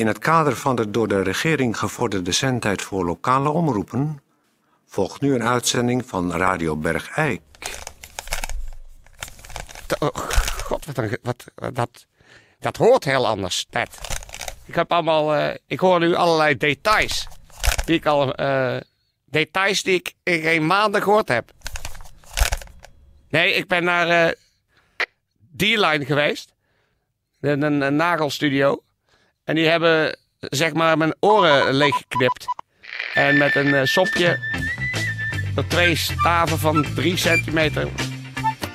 In het kader van de door de regering gevorderde zendtijd voor lokale omroepen volgt nu een uitzending van Radio Bergijk. Oh, god, wat, een, wat, wat dat, dat hoort heel anders, net. Ik heb allemaal, uh, ik hoor nu allerlei details. Die ik al, uh, details die ik in geen maanden gehoord heb. Nee, ik ben naar uh, geweest. Een, een, nagelstudio. En die hebben, zeg maar, mijn oren leeggeknipt. En met een uh, sopje, er twee staven van drie centimeter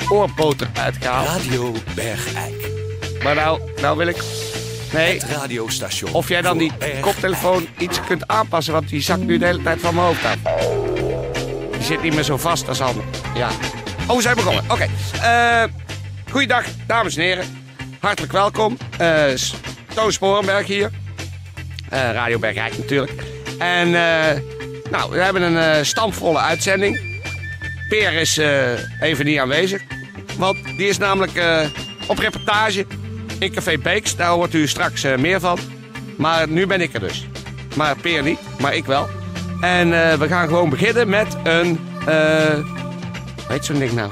oorboter uitgehaald. Radio Bergijk. Maar nou, nou wil ik... Nee, Het radiostation. of jij dan die Bergijk. koptelefoon iets kunt aanpassen, want die zakt nu de hele tijd van mijn hoofd af. Die zit niet meer zo vast als anders. Ja. Oh, we zijn begonnen. Oké. Eh, goeiedag, dames en heren. Hartelijk welkom. Eh S- Toon Sporenberg hier. Eh, Radio Bergrijk natuurlijk. En eh, nou, we hebben een eh stampvolle uitzending. Peer is even niet aanwezig. Want die is namelijk op reportage in Café Beeks. Daar hoort u straks meer van. Maar nu ben ik er dus. Maar Peer niet, maar ik wel. En we gaan gewoon beginnen met een... weet zo'n ding nou?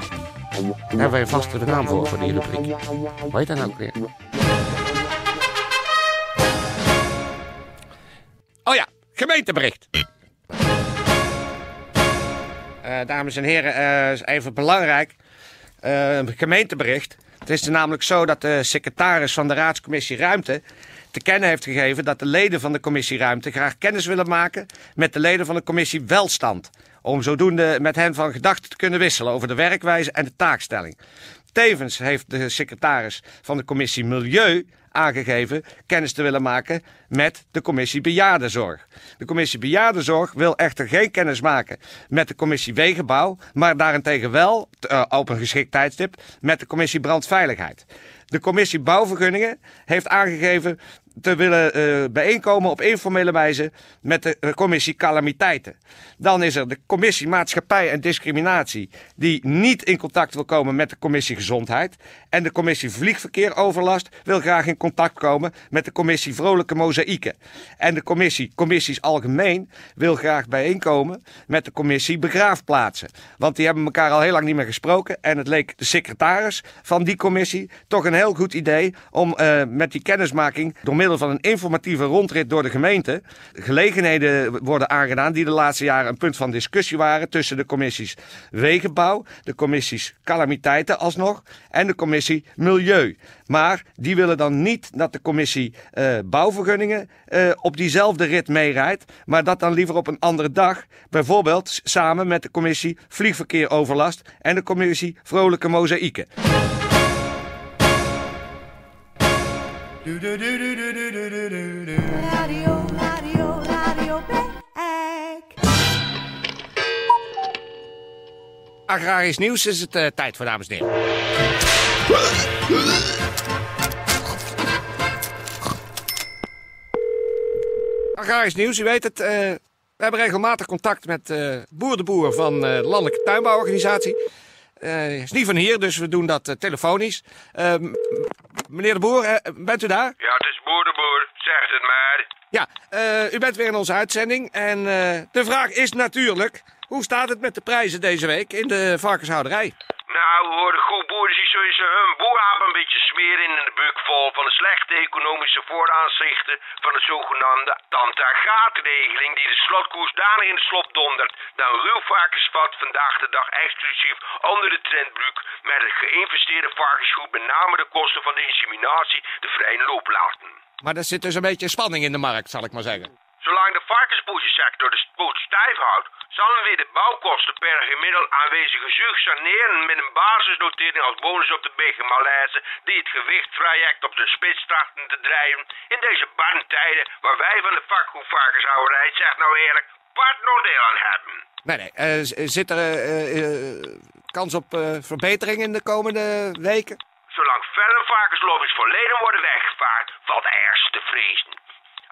Daar hebben wij een vaste naam voor, voor die rubriek. Hoe heet dat nou weer? Gemeentebericht. Eh, dames en heren, eh, even belangrijk. Een gemeentebericht. Het is namelijk zo dat de secretaris van de Raadscommissie Ruimte te kennen heeft gegeven dat de leden van de commissie Ruimte graag kennis willen maken met de leden van de commissie Welstand. Om zodoende met hen van gedachten te kunnen wisselen over de werkwijze en de taakstelling. Tevens heeft de secretaris van de commissie Milieu aangegeven kennis te willen maken met de commissie Bejaardenzorg. De commissie Bejaardenzorg wil echter geen kennis maken met de commissie Wegenbouw, maar daarentegen wel eh, op een geschikt tijdstip met de commissie Brandveiligheid. De commissie Bouwvergunningen heeft aangegeven te willen eh, bijeenkomen op informele wijze met de eh, commissie Calamiteiten. Dan is er de commissie Maatschappij en Discriminatie, die niet in contact wil komen met de commissie Gezondheid. En de commissie Vliegverkeer Overlast wil graag in contact komen met de commissie Vrolijke Mozaïeken. En de commissie Commissies Algemeen wil graag bijeenkomen met de commissie Begraafplaatsen. Want die hebben elkaar al heel lang niet meer gesproken. En het leek de secretaris van die commissie toch een heel goed idee om eh, met die kennismaking door van een informatieve rondrit door de gemeente gelegenheden worden aangedaan die de laatste jaren een punt van discussie waren tussen de commissies Wegenbouw, de commissies Calamiteiten alsnog en de commissie Milieu. Maar die willen dan niet dat de commissie eh, Bouwvergunningen eh, op diezelfde rit meerijdt, maar dat dan liever op een andere dag, bijvoorbeeld samen met de commissie Vliegverkeer Overlast en de commissie Vrolijke Mozaïeken. Radio, radio, radio Bergijk. Agrarisch nieuws is het eh, tijd voor, dames en heren. Agrarisch nieuws, u weet het. eh, we hebben regelmatig contact met eh, Boer de Boer van de Landelijke Tuinbouworganisatie. Eh is niet van hier, dus we doen dat telefonisch. Eh, m- meneer de Boer, eh, bent u daar? Ja, het is boer de boer, zegt het maar. Ja, eh, u bent weer in onze uitzending. En eh, de vraag is natuurlijk, hoe staat het met de prijzen deze week in de varkenshouderij? Nou, hoor, de goede boeren die sowieso hun boerhaap een beetje smeren in de buk vol van de slechte economische vooraanzichten van de zogenaamde tantagaatregeling die de slotkoers danig in de slop dondert. Dan ruw varkensvat vandaag de dag exclusief onder de trendbruk met het geïnvesteerde varkensgoed met name de kosten van de inseminatie de vrije loop laten. Maar er zit dus een beetje spanning in de markt, zal ik maar zeggen. Zolang de varkensboezensector de poot stijf houdt, zullen we de bouwkosten per gemiddeld aanwezige zucht saneren met een basisnotering als bonus op de bijenmalaise die het gewichttraject op de spits trachten te drijven in deze barre tijden waar wij van de vakgoedvarkenshouderij, zeg nou eerlijk, part noordeel aan hebben. Nee, nee. eh, zit er eh, kans op eh, verbetering in de komende weken? Zolang varkenslobby's volledig worden weggevaard, valt ergens te vrezen.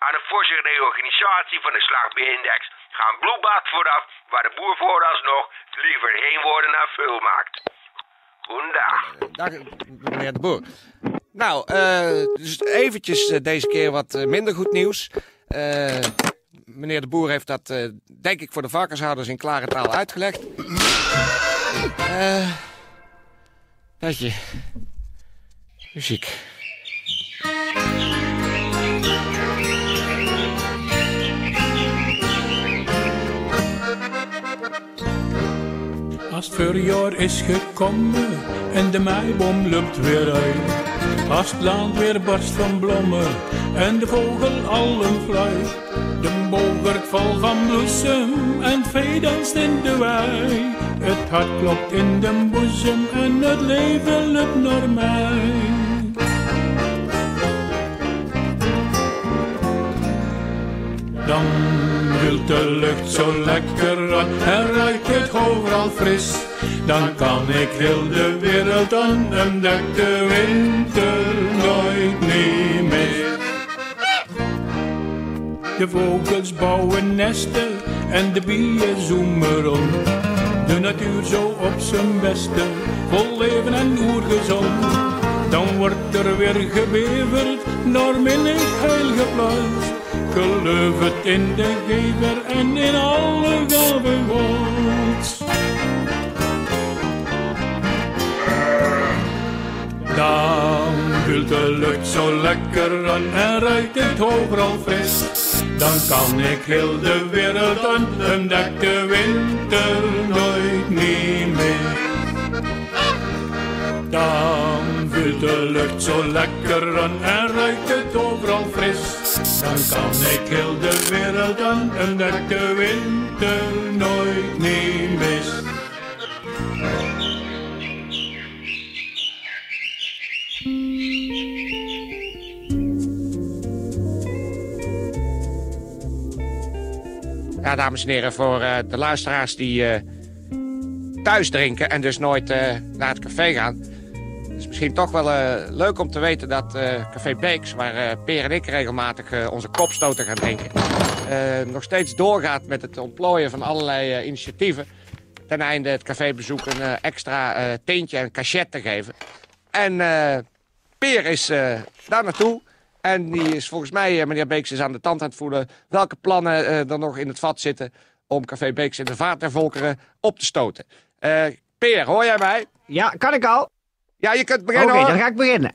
Aan een forse reorganisatie van de slagbeheerindex gaan bloedbad vooraf, waar de boer vooralsnog liever geen woorden naar vul maakt. Goedendag. Dag, meneer de Boer. Nou, eh, dus eventjes eh, deze keer wat eh, minder goed nieuws. Eh, meneer de Boer heeft dat, eh, denk ik, voor de varkenshouders in klare taal uitgelegd. Eh dat je... Muziek. Als het voorjaar is gekomen en de meiboom loopt weer uit. Als het land weer barst van bloemen en de vogel al een fluit. De boom wordt vol van bloesem en vee danst in de wei. Het hart klopt in de boezem en het leven loopt naar mij. Dan wilt de lucht zo lekker en ruikt het overal fris. Dan kan ik heel de wereld aan en dek de winter nooit niet meer. De vogels bouwen nesten en de bijen zoemen rond. De natuur zo op zijn beste, vol leven en oergezond. Dan wordt er weer gebeverd, naar minnig heil geplaatst. Geloof in de gever en in alle gaven vult de lucht zo lekker aan en ruikt het overal fris. Dan kan ik heel de wereld aan en de winter nooit niet meer. Dan vult de lucht zo lekker aan en ruikt het overal fris. Dan kan ik heel de wereld aan en dek de winter nooit niet mis. Dames en heren, voor eh, de luisteraars die eh, thuis drinken en dus nooit eh, naar het café gaan. Het is misschien toch wel leuk om te weten dat Café Beeks, waar Peer en ik regelmatig onze kopstoten gaan drinken, nog steeds doorgaat met het ontplooien van allerlei initiatieven. Ten einde het cafébezoek een extra teentje en cachet te geven. En Peer is daar naartoe. En die is volgens mij, eh, meneer Beeks, is aan de tand aan het voelen welke plannen eh, er nog in het vat zitten om Café Beeks in de vaart der volkeren op te stoten. Eh Peer, hoor jij mij? Ja, kan ik al? Ja, je kunt Oké, beginnen hoor. dan ga ik beginnen.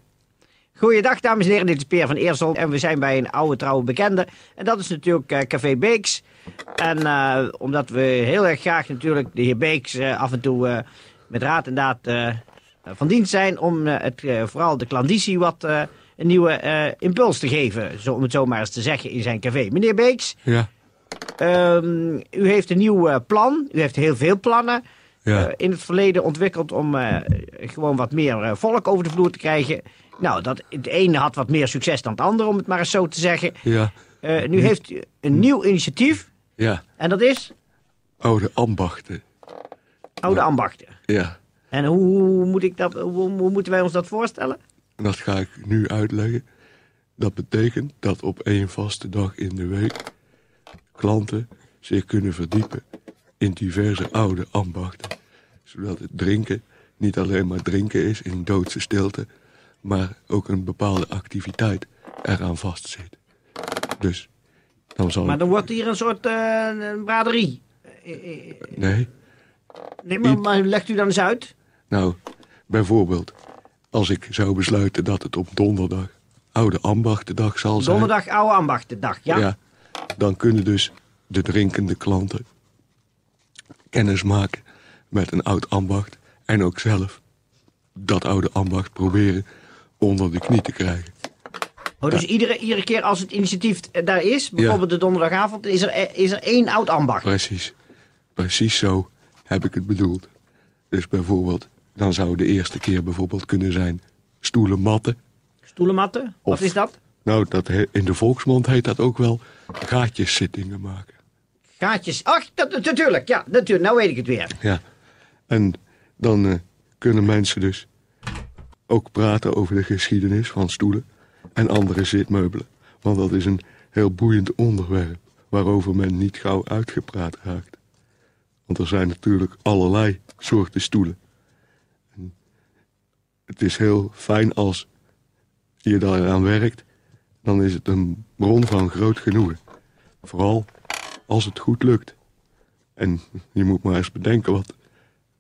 Goeiedag, dames en heren. Dit is Peer van Eersel. En we zijn bij een oude trouwe bekende. En dat is natuurlijk Café Beeks. En omdat we heel erg graag natuurlijk de heer Beeks af en toe met raad en daad van dienst zijn... om het, vooral de klandizie wat een nieuwe eh, impuls te geven. Zo, om het zo maar eens te zeggen in zijn café. Meneer Beeks, Ja, ehm, u heeft een nieuw eh, plan. U heeft heel veel plannen. ja. eh, in het verleden ontwikkeld om gewoon wat meer volk over de vloer te krijgen. Nou, dat, het ene had wat meer succes dan het andere, om het maar eens zo te zeggen. ja, nu heeft u een nieuw initiatief ja. en dat is Oude ambachten. Oude Ambachten. Ja, En hoe, hoe moet ik dat, hoe, hoe moeten wij ons dat voorstellen? Dat ga ik nu uitleggen. Dat betekent dat op één vaste dag in de week klanten zich kunnen verdiepen in diverse oude ambachten. Zodat het drinken niet alleen maar drinken is in doodse stilte, maar ook een bepaalde activiteit eraan vastzit. Dus dan zal Maar dan wordt hier een soort eh, een braderie. Nee, Nee, maar, maar legt u dan eens uit? Nou, bijvoorbeeld, als ik zou besluiten dat het op donderdag Oude Ambachtendag zal zijn... Donderdag Oude Ambachtendag, ja? ja, dan kunnen dus de drinkende klanten kennis maken met een oud ambacht... en ook zelf dat oude ambacht proberen onder de knie te krijgen. Oh, dus iedere, iedere keer als het initiatief eh, daar is, bijvoorbeeld de donderdagavond, is er, eh, is er één oud ambacht. Precies, precies zo heb ik het bedoeld. Dus bijvoorbeeld, dan zou de eerste keer bijvoorbeeld kunnen zijn... stoelen matten, Stoelenmatten, wat Of- is dat? Nou, dat he- in de volksmond heet dat ook wel gaatjeszittingen maken. Gaatjes. Ach, dat, dat- natuurlijk, ja, natuurlijk. Nou weet ik het weer. Ja. En dan eh, kunnen mensen dus ook praten over de geschiedenis van stoelen en andere zitmeubelen. Want dat is een heel boeiend onderwerp waarover men niet gauw uitgepraat raakt. Want er zijn natuurlijk allerlei soorten stoelen. Het is heel fijn als je daaraan werkt, dan is het een bron van groot genoegen. Vooral als het goed lukt. En je moet maar eens bedenken wat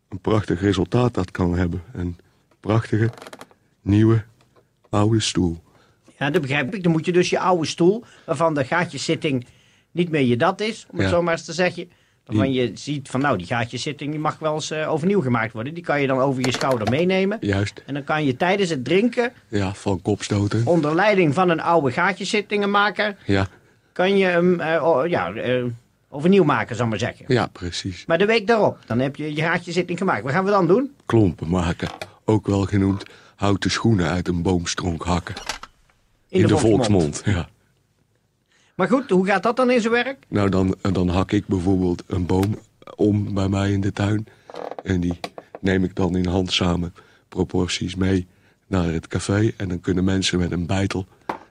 een prachtig resultaat dat kan hebben. Een prachtige, nieuwe, oude stoel. Ja, dat begrijp ik. Dan moet je dus je oude stoel, waarvan de gaatjeszitting niet meer je dat is, om het Ja. zo maar eens te zeggen. Waarvan je ziet van nou, die gaatjeszitting die mag wel eens eh, overnieuw gemaakt worden. Die kan je dan over je schouder meenemen. Juist, En dan kan je tijdens het drinken, ja, van kopstoten. onder leiding van een oude gaatjeszittingenmaker, Ja, kan je hem eh, oh, ja, eh, overnieuw maken, zal ik maar zeggen. ja, precies. Maar de week daarop, dan heb je je gaatjeszitting gemaakt. Wat gaan we dan doen? Klompen maken, ook wel genoemd houten schoenen uit een boomstronk hakken. In, de, volksmond. ja. Maar goed, hoe gaat dat dan in zijn werk? Nou, dan, dan hak ik bijvoorbeeld een boom om bij mij in de tuin. En die neem ik dan in handzame proporties mee naar het café. En dan kunnen mensen met een bijtel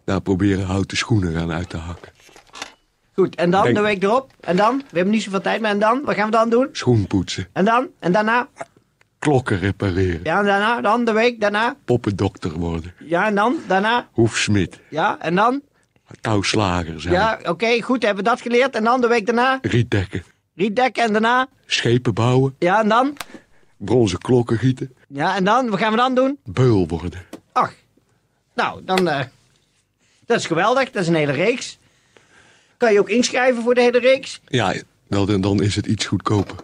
daar proberen houten schoenen gaan uit te hakken. Goed, en dan Denk- de week erop? En dan? We hebben niet zoveel tijd meer. En dan? Wat gaan we dan doen? Schoen poetsen, En dan? En daarna? klokken repareren, Ja, en daarna? Dan de week daarna? poppendokter worden, Ja, en dan? Daarna? hoefsmid, Ja, en dan? Touwslager zijn, Ja, oké, goed, hebben we dat geleerd. En dan de week daarna? rietdekken, Rietdekken en daarna? schepen bouwen, Ja, en dan? bronzen klokken gieten, Ja, en dan? Wat gaan we dan doen? beul worden. Ach, nou, dan... eh, dat is geweldig, dat is een hele reeks. Kan je ook inschrijven voor de hele reeks? Ja, dan, dan is het iets goedkoper.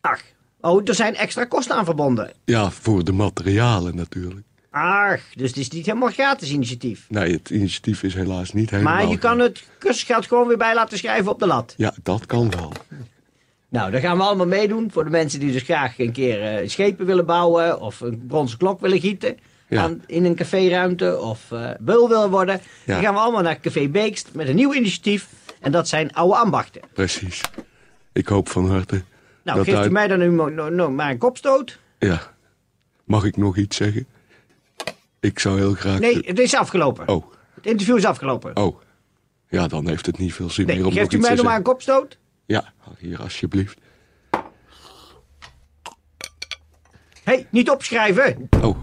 Ach, oh, er zijn extra kosten aan verbonden. Ja, voor de materialen natuurlijk. Ach, dus het is niet helemaal gratis initiatief. Nee, het initiatief is helaas niet helemaal... Maar je kan het kussengeld gewoon weer bij laten schrijven op de lat. Ja, dat kan wel. Nou, daar gaan we allemaal meedoen. Voor de mensen die dus graag een keer eh, schepen willen bouwen... of een bronzen klok willen gieten... Ja. Aan, in een caféruimte of eh beul willen worden... Ja. dan gaan we allemaal naar Café Beekst met een nieuw initiatief. En dat zijn oude ambachten. Precies. Ik hoop van harte Nou, dat geeft u uit- mij dan nu maar een kopstoot? Ja. Mag ik nog iets zeggen? Ik zou heel graag... Nee, het is afgelopen. Oh, Het interview is afgelopen. oh. Ja, dan heeft het niet veel zin meer om nog geeft u iets mij te nog maar een kopstoot? Ja, hier alsjeblieft. Hé, hey, niet opschrijven. Oh.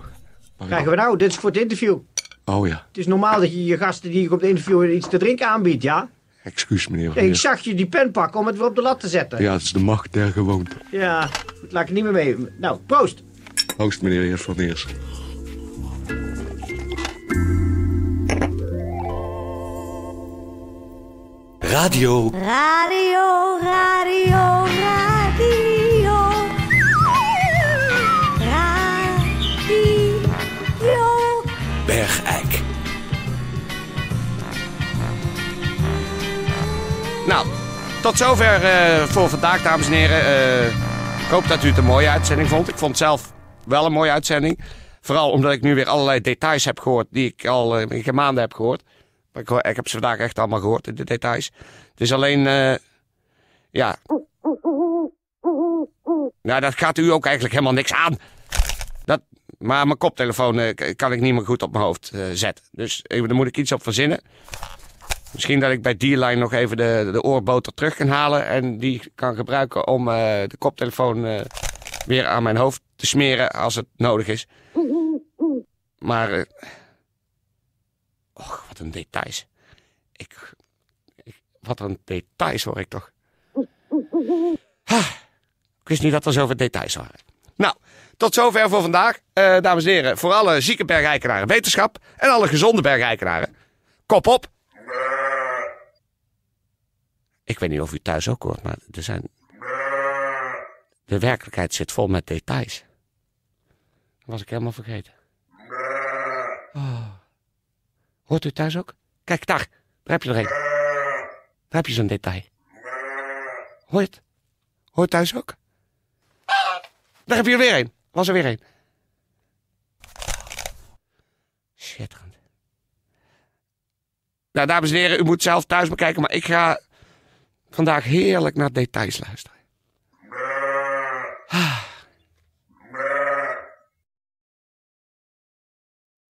Krijgen we nou, dit is voor het interview. Oh ja, Het is normaal dat je je gasten die je op het interview iets te drinken aanbiedt, ja? excuus meneer ik zag je die pen pakken om het weer op de lat te zetten. Ja, het is de macht der gewoonte. Ja, goed, laat ik niet meer mee. Nou, proost. Hoost meneer Heer van Eerst. Radio Radio, radio, radio. Radio. Bergijk. Nou, tot zover eh, voor vandaag, dames en heren. Eh, ik hoop dat u het een mooie uitzending vond. Ik vond het zelf wel een mooie uitzending. Vooral omdat ik nu weer allerlei details heb gehoord die ik al in maanden heb gehoord. Ik, heb ze vandaag echt allemaal gehoord, de details. Het is alleen, eh, ja... Nou, dat gaat u ook eigenlijk helemaal niks aan. Dat, maar mijn koptelefoon eh, kan ik niet meer goed op mijn hoofd eh, zetten. Dus daar moet ik iets op verzinnen. Misschien dat ik bij D-Line nog even de, de oorboter terug kan halen. En die kan gebruiken om de koptelefoon weer aan mijn hoofd te smeren als het nodig is. Maar. Och, wat een details. Ik, wat een details hoor ik toch. Ah, ik wist niet dat er zoveel details waren. Nou, tot zover voor vandaag. Eh, dames en heren, voor alle zieke bergeikenaren wetenschap. En alle gezonde bergeikenaren. Kop op! Ik weet niet of u thuis ook hoort, maar er zijn. De werkelijkheid zit vol met details. Dat was ik helemaal vergeten. Oh. Hoort u thuis ook? Kijk, daar. Daar heb je er een. Daar heb je zo'n detail. Hoor je het? Hoort u thuis ook? Daar heb je er weer een. Was er weer een. Schitterend. Nou, dames en heren, u moet zelf thuis maar kijken, maar ik ga vandaag heerlijk naar details luisteren. Ah.